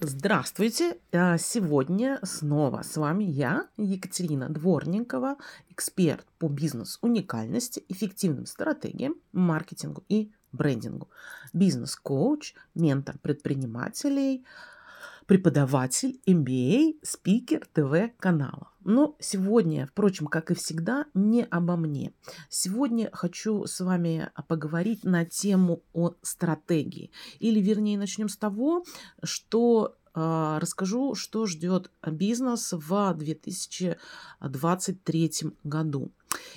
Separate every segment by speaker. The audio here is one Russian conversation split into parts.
Speaker 1: Здравствуйте! А, Сегодня снова с вами я, Екатерина Дворникова, эксперт по бизнес-уникальности, эффективным стратегиям, маркетингу и брендингу, бизнес-коуч, ментор предпринимателей – преподаватель MBA, спикер ТВ-каналов. Но сегодня, впрочем, как и всегда, не обо мне. Сегодня хочу с вами поговорить на тему о стратегии. Или, вернее, начнем с того, что а, расскажу, что ждет бизнес в 2023 году.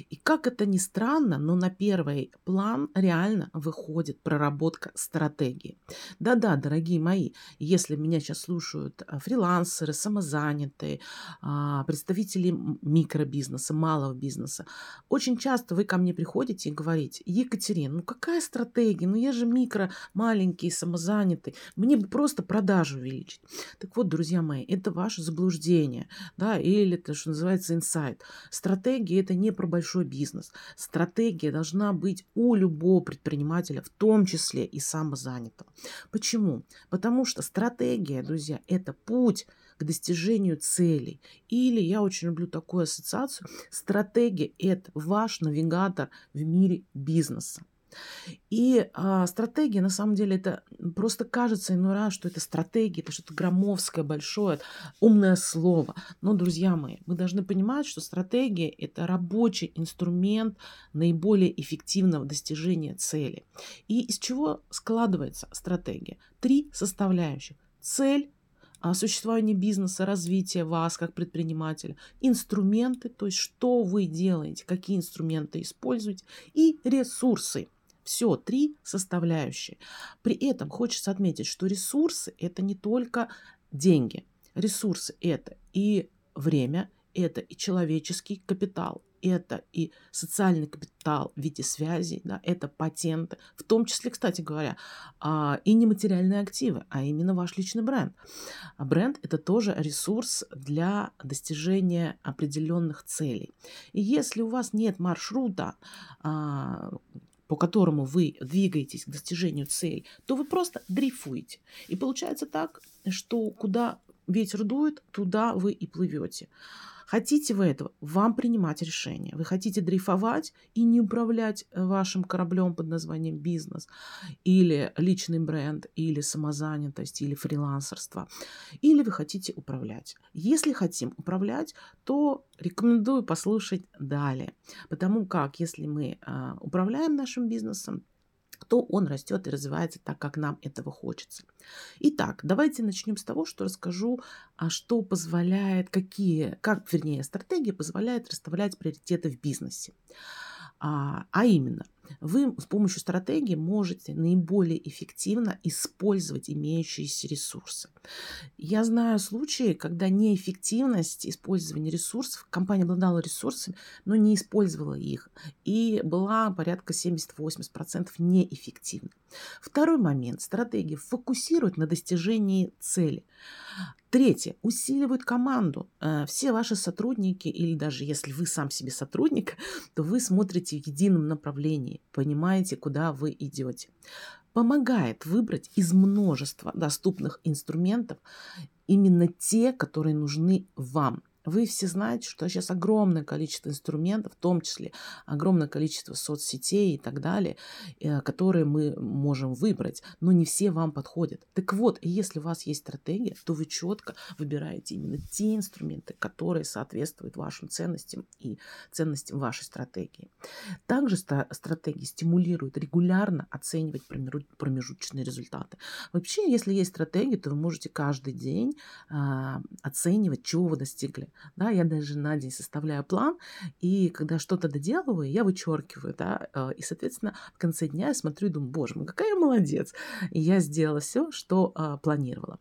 Speaker 1: И как это ни странно, но на первый план реально выходит проработка стратегии. Да-да, дорогие мои, если меня сейчас слушают а, фрилансеры, самозанятые, а, представители микробизнеса, малого бизнеса, очень часто вы ко мне приходите и говорите, Екатерина, ну какая стратегия? Ну я же микро, маленький, самозанятый, мне бы просто продажу увеличить. Так вот, друзья мои, это ваше заблуждение, да, или это, что называется, инсайт. Стратегия – это не про большой бизнес. Стратегия должна быть у любого предпринимателя, в том числе и самозанятого. Почему? Потому что стратегия, друзья, это путь к достижению целей. Или я очень люблю такую ассоциацию. Стратегия – это ваш навигатор в мире бизнеса. И а, стратегия, на самом деле, это просто кажется иной раз, что это стратегия, это что-то громовское, большое, умное слово. Но, друзья мои, мы должны понимать, что стратегия – это рабочий инструмент наиболее эффективного достижения цели. И из чего складывается стратегия? Три составляющих. Цель, существование бизнеса, развитие вас как предпринимателя, инструменты, то есть что вы делаете, какие инструменты используете, и ресурсы – все, три составляющие. При этом хочется отметить, что ресурсы – это не только деньги. Ресурсы – это и время, это и человеческий капитал, это и социальный капитал в виде связей, да, это патенты, в том числе, кстати говоря, а, и нематериальные активы, а именно ваш личный бренд. А бренд – это тоже ресурс для достижения определенных целей. И если у вас нет маршрута, а, по которому вы двигаетесь к достижению цели, то вы просто дрейфуете. И получается так, что куда ветер дует, туда вы и плывете. Хотите вы этого, вам принимать решение. Вы хотите дрейфовать и не управлять э, вашим кораблем под названием бизнес, или личный бренд, или самозанятость, или фрилансерство. Или вы хотите управлять. Если хотим управлять, то рекомендую послушать далее. Потому как, если мы э, управляем нашим бизнесом, то он растет и развивается так, как нам этого хочется. Итак, давайте начнем с того, что расскажу, а что позволяет, какие, как, вернее, стратегия позволяет расставлять приоритеты в бизнесе. А, а именно, вы с помощью стратегии можете наиболее эффективно использовать имеющиеся ресурсы. Я знаю случаи, когда неэффективность использования ресурсов, компания обладала ресурсами, но не использовала их, и была порядка 70-80% неэффективна. Второй момент. Стратегия фокусирует на достижении цели. Третье. Усиливают команду. Э, все ваши сотрудники, или даже если вы сам себе сотрудник, то вы смотрите в едином направлении, понимаете, куда вы идете. Помогает выбрать из множества доступных инструментов именно те, которые нужны вам. Вы все знаете, что сейчас огромное количество инструментов, в том числе огромное количество соцсетей и так далее, э, которые мы можем выбрать, но не все вам подходят. Так вот, если у вас есть стратегия, то вы четко выбираете именно те инструменты, которые соответствуют вашим ценностям и ценностям вашей стратегии. Также стратегия стимулирует регулярно оценивать промежуточные результаты. Вообще, если есть стратегия, то вы можете каждый день а, оценивать, чего вы достигли да, я даже на день составляю план, и когда что-то доделываю, я вычеркиваю, да, э, и, соответственно, в конце дня я смотрю и думаю, боже мой, какая я молодец, и я сделала все, что а, планировала.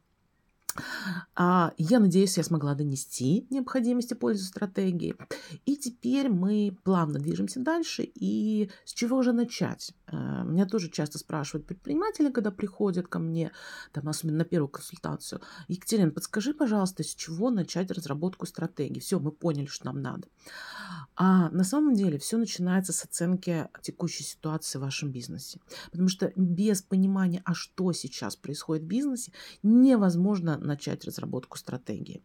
Speaker 1: А, я надеюсь, я смогла донести необходимости пользы стратегии. И теперь мы плавно движемся дальше. И с чего же начать? А, меня тоже часто спрашивают предприниматели, когда приходят ко мне, там, особенно на первую консультацию. Екатерина, подскажи, пожалуйста, с чего начать разработку стратегии? Все, мы поняли, что нам надо. А на самом деле все начинается с оценки текущей ситуации в вашем бизнесе. Потому что без понимания, а что сейчас происходит в бизнесе, невозможно начать разработку стратегии.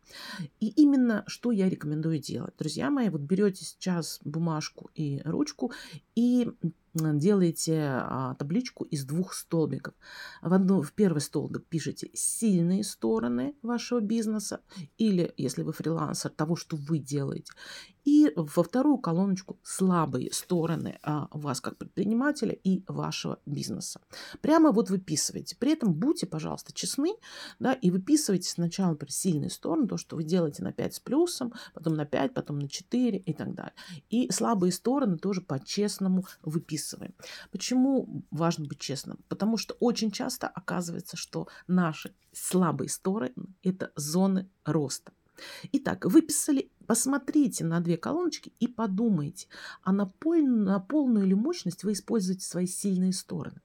Speaker 1: И именно что я рекомендую делать. Друзья мои, вот берете сейчас бумажку и ручку и делаете а, табличку из двух столбиков. В, одну, в первый столбик пишите сильные стороны вашего бизнеса или, если вы фрилансер, того, что вы делаете. И во вторую колоночку слабые стороны а, вас как предпринимателя и вашего бизнеса. Прямо вот выписывайте. При этом будьте, пожалуйста, честны, да, и выписывайте сначала, например, сильные стороны, то, что вы делаете на 5 с плюсом, потом на 5, потом на 4 и так далее. И слабые стороны тоже по-честному выписываем. Почему важно быть честным? Потому что очень часто оказывается, что наши слабые стороны – это зоны роста. Итак, выписали, посмотрите на две колоночки и подумайте, а на, пол, на полную или мощность вы используете свои сильные стороны.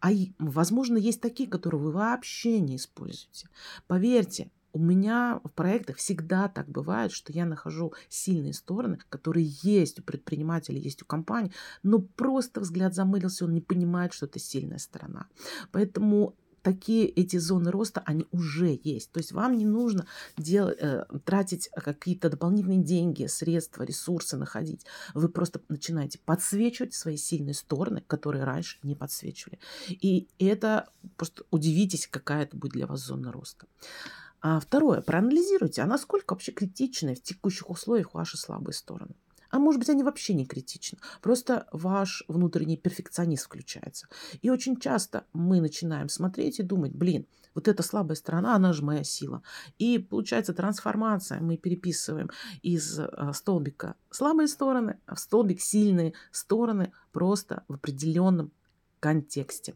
Speaker 1: А, возможно, есть такие, которые вы вообще не используете. Поверьте, у меня в проектах всегда так бывает, что я нахожу сильные стороны, которые есть у предпринимателя, есть у компании, но просто взгляд замылился, он не понимает, что это сильная сторона. Поэтому такие эти зоны роста, они уже есть. То есть вам не нужно делать, э, тратить какие-то дополнительные деньги, средства, ресурсы находить. Вы просто начинаете подсвечивать свои сильные стороны, которые раньше не подсвечивали. И это просто удивитесь, какая это будет для вас зона роста. А второе, проанализируйте, а насколько вообще критичны в текущих условиях ваши слабые стороны. А может быть, они вообще не критичны. Просто ваш внутренний перфекционист включается. И очень часто мы начинаем смотреть и думать, блин, вот эта слабая сторона, она же моя сила. И получается трансформация. Мы переписываем из э, столбика слабые стороны, а в столбик сильные стороны просто в определенном контексте.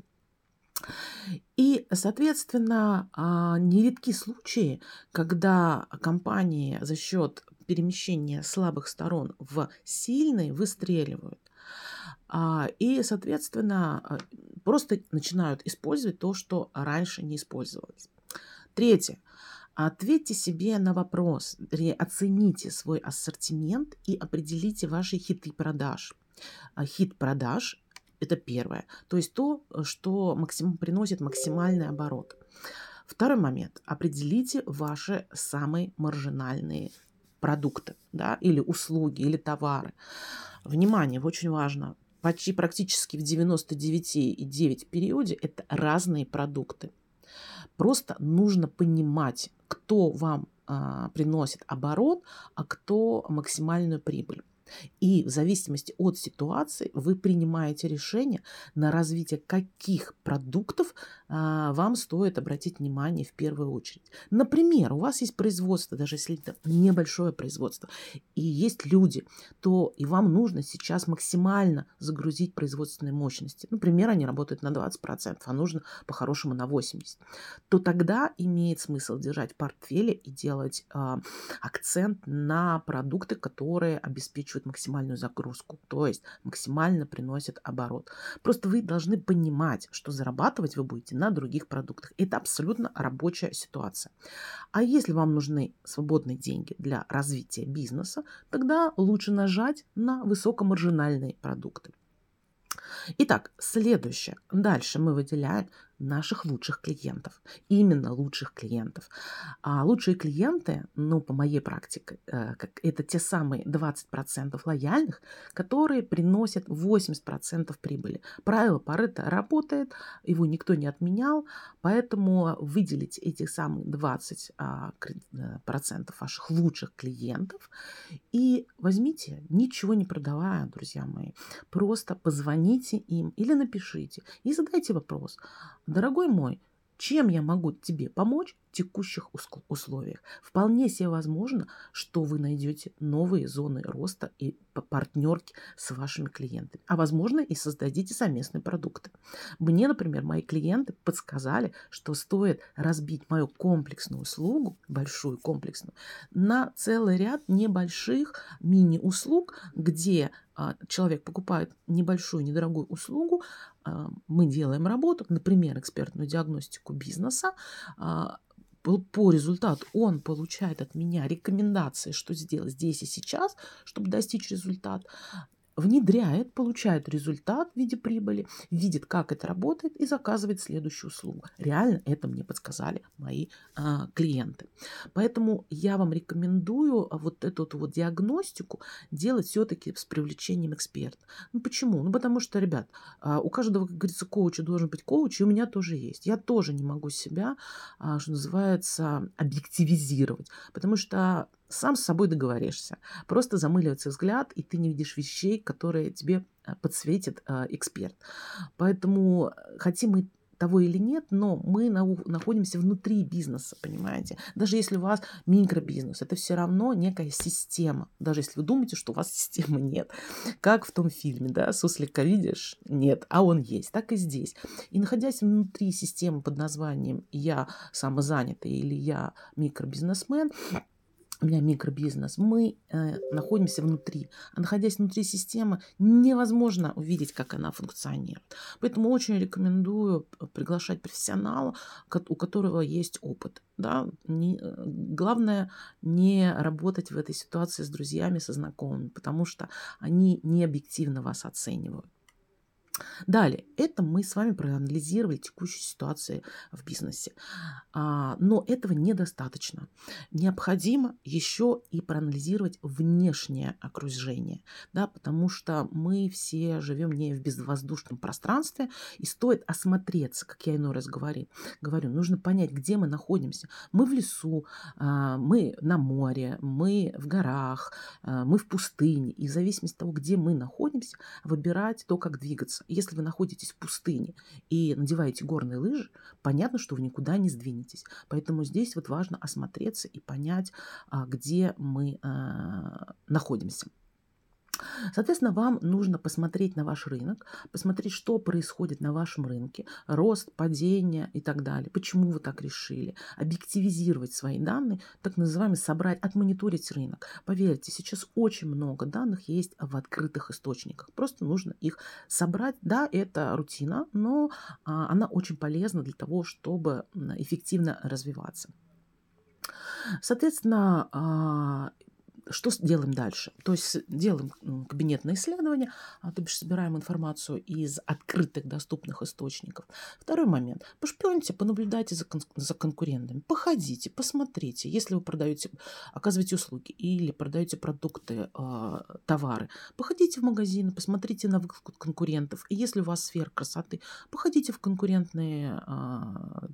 Speaker 1: И, соответственно, а, нередки случаи, когда компании за счет перемещения слабых сторон в сильные выстреливают. А, и, соответственно, а, просто начинают использовать то, что раньше не использовалось. Третье. Ответьте себе на вопрос, оцените свой ассортимент и определите ваши хиты продаж. Хит продаж это первое. То есть то, что максим, приносит максимальный оборот. Второй момент. Определите ваши самые маржинальные продукты да, или услуги, или товары. Внимание, очень важно. Почти практически в 99,9 периоде это разные продукты. Просто нужно понимать, кто вам а, приносит оборот, а кто максимальную прибыль. И в зависимости от ситуации вы принимаете решение, на развитие каких продуктов вам стоит обратить внимание в первую очередь. Например, у вас есть производство, даже если это небольшое производство, и есть люди, то и вам нужно сейчас максимально загрузить производственные мощности. Например, они работают на 20%, а нужно по-хорошему на 80%. То тогда имеет смысл держать в портфеле и делать а, акцент на продукты, которые обеспечивают максимальную загрузку, то есть максимально приносят оборот. Просто вы должны понимать, что зарабатывать вы будете на других продуктах. Это абсолютно рабочая ситуация. А если вам нужны свободные деньги для развития бизнеса, тогда лучше нажать на высокомаржинальные продукты. Итак, следующее. Дальше мы выделяем наших лучших клиентов. Именно лучших клиентов. А лучшие клиенты, ну, по моей практике, э, это те самые 20% лояльных, которые приносят 80% прибыли. Правило Паретта работает, его никто не отменял, поэтому выделите этих самых 20% а, э, ваших лучших клиентов и возьмите, ничего не продавая, друзья мои, просто позвоните им или напишите и задайте вопрос, Дорогой мой, чем я могу тебе помочь в текущих условиях? Вполне себе возможно, что вы найдете новые зоны роста и партнерки с вашими клиентами. А возможно и создадите совместные продукты. Мне, например, мои клиенты подсказали, что стоит разбить мою комплексную услугу, большую комплексную, на целый ряд небольших мини-услуг, где человек покупает небольшую, недорогую услугу, а, мы делаем работу, например, экспертную диагностику бизнеса, а, по результату он получает от меня рекомендации, что сделать здесь и сейчас, чтобы достичь результат. Внедряет, получает результат в виде прибыли, видит, как это работает и заказывает следующую услугу. Реально это мне подсказали мои а, клиенты. Поэтому я вам рекомендую вот эту вот диагностику делать все-таки с привлечением эксперта. Ну почему? Ну потому что, ребят, а, у каждого, как говорится, коуча должен быть коуч, и у меня тоже есть. Я тоже не могу себя, а, что называется, объективизировать, потому что сам с собой договоришься. Просто замыливается взгляд, и ты не видишь вещей, которые тебе э, подсветит э, эксперт. Поэтому э, хотим мы того или нет, но мы находимся внутри бизнеса, понимаете? Даже если у вас микробизнес, это все равно некая система. Даже если вы думаете, что у вас системы нет. Как в том фильме, да, суслика видишь? Нет, а он есть. Так и здесь. И находясь внутри системы под названием «я самозанятый» или «я микробизнесмен», у меня микробизнес, мы э, находимся внутри. А находясь внутри системы, невозможно увидеть, как она функционирует. Поэтому очень рекомендую приглашать профессионала, у которого есть опыт. Да? Не, э, главное не работать в этой ситуации с друзьями, со знакомыми, потому что они не объективно вас оценивают. Далее, это мы с вами проанализировали текущую ситуацию в бизнесе. А, но этого недостаточно. Необходимо еще и проанализировать внешнее окружение, да, потому что мы все живем не в безвоздушном пространстве, и стоит осмотреться, как я иной раз говорю. говорю нужно понять, где мы находимся. Мы в лесу, а, мы на море, мы в горах, а, мы в пустыне. И в зависимости от того, где мы находимся, выбирать то, как двигаться. Если вы находитесь в пустыне и надеваете горные лыжи, понятно, что вы никуда не сдвинетесь. Поэтому здесь вот важно осмотреться и понять, а, где мы а, находимся. Соответственно, вам нужно посмотреть на ваш рынок, посмотреть, что происходит на вашем рынке, рост, падение и так далее, почему вы так решили, объективизировать свои данные, так называемый собрать, отмониторить рынок. Поверьте, сейчас очень много данных есть в открытых источниках, просто нужно их собрать. Да, это рутина, но а, она очень полезна для того, чтобы эффективно развиваться. Соответственно, а, что делаем дальше? То есть делаем кабинетное исследование, а, то бишь собираем информацию из открытых доступных источников. Второй момент. Пошпионьте, понаблюдайте за, кон- за конкурентами, походите, посмотрите. Если вы продаете, оказываете услуги или продаете продукты, э, товары, походите в магазины, посмотрите на конкурентов. И если у вас сфера красоты, походите в конкурентные э,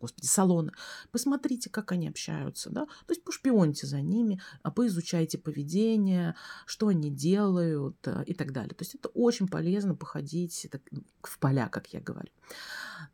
Speaker 1: господи, салоны, посмотрите, как они общаются. Да? То есть пошпионьте за ними, а поизучайте поведение, что они делают э, и так далее. То есть это очень полезно походить в поля, как я говорю.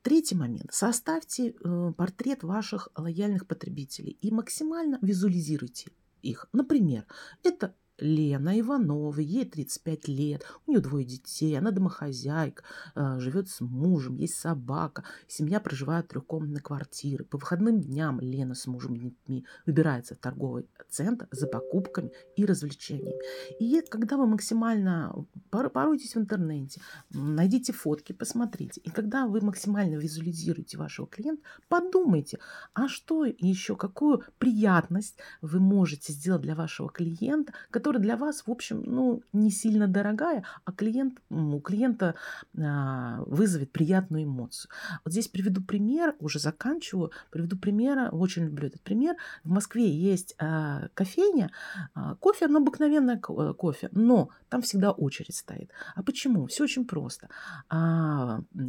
Speaker 1: Третий момент. Составьте э, портрет ваших лояльных потребителей и максимально визуализируйте их. Например, это Лена Иванова, ей 35 лет, у нее двое детей, она домохозяйка, э, живет с мужем, есть собака, семья проживает в трехкомнатной квартире. По выходным дням Лена с мужем и детьми выбирается в торговый центр за покупками и развлечениями. И когда вы максимально поройтесь в интернете, найдите фотки, посмотрите. И когда вы максимально визуализируете вашего клиента, подумайте, а что еще, какую приятность вы можете сделать для вашего клиента, которая для вас, в общем, ну, не сильно дорогая, а клиент, у клиента а, вызовет приятную эмоцию. Вот здесь приведу пример, уже заканчиваю, приведу пример, очень люблю этот пример. В Москве есть а, кофейня, а, кофе, ну, обыкновенное кофе, но там всегда очередь стоит. А почему? Все очень просто.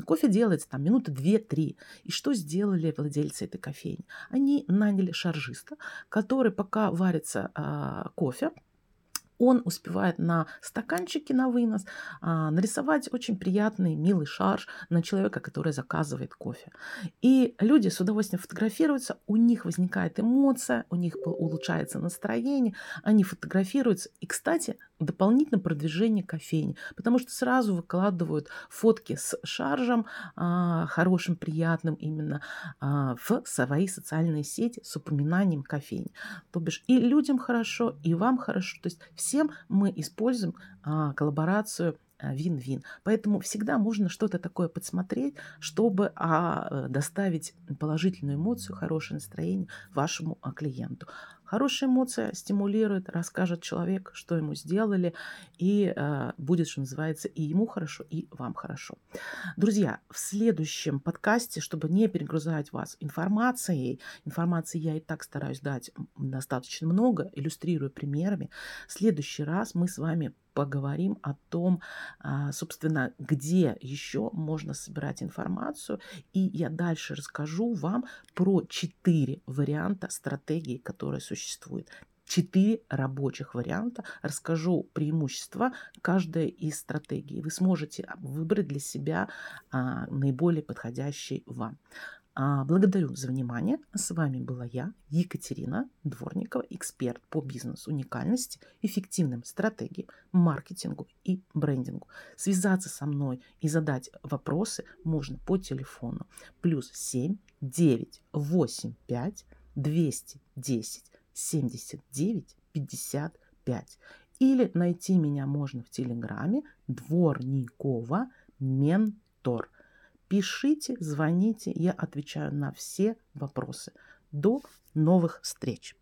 Speaker 1: Кофе делается там минуты 2-3. И что сделали владельцы этой кофейни? Они наняли шаржиста, который пока варится кофе, он успевает на стаканчике на вынос а, нарисовать очень приятный, милый шарж на человека, который заказывает кофе. И люди с удовольствием фотографируются, у них возникает эмоция, у них улучшается настроение, они фотографируются. И, кстати, дополнительное продвижение кофейни, потому что сразу выкладывают фотки с шаржем, а, хорошим, приятным именно а, в свои социальные сети с упоминанием кофейни. То бишь и людям хорошо, и вам хорошо. То есть всем мы используем а, коллаборацию вин-вин. Поэтому всегда можно что-то такое подсмотреть, чтобы а, доставить положительную эмоцию, хорошее настроение вашему а, клиенту. Хорошая эмоция стимулирует, расскажет человек, что ему сделали, и э, будет, что называется, и ему хорошо, и вам хорошо. Друзья, в следующем подкасте, чтобы не перегрузать вас информацией, информации я и так стараюсь дать достаточно много, иллюстрирую примерами, в следующий раз мы с вами поговорим о том, а, собственно, где еще можно собирать информацию. И я дальше расскажу вам про четыре варианта стратегии, которые существуют четыре рабочих варианта. Расскажу преимущества каждой из стратегий. Вы сможете выбрать для себя а, наиболее подходящий вам. А, благодарю за внимание. С вами была я, Екатерина Дворникова, эксперт по бизнесу уникальности, эффективным стратегиям, маркетингу и брендингу. Связаться со мной и задать вопросы можно по телефону плюс 7 9 8 5 210 79 55 или найти меня можно в Телеграме Дворникова Ментор. Пишите, звоните, я отвечаю на все вопросы. До новых встреч!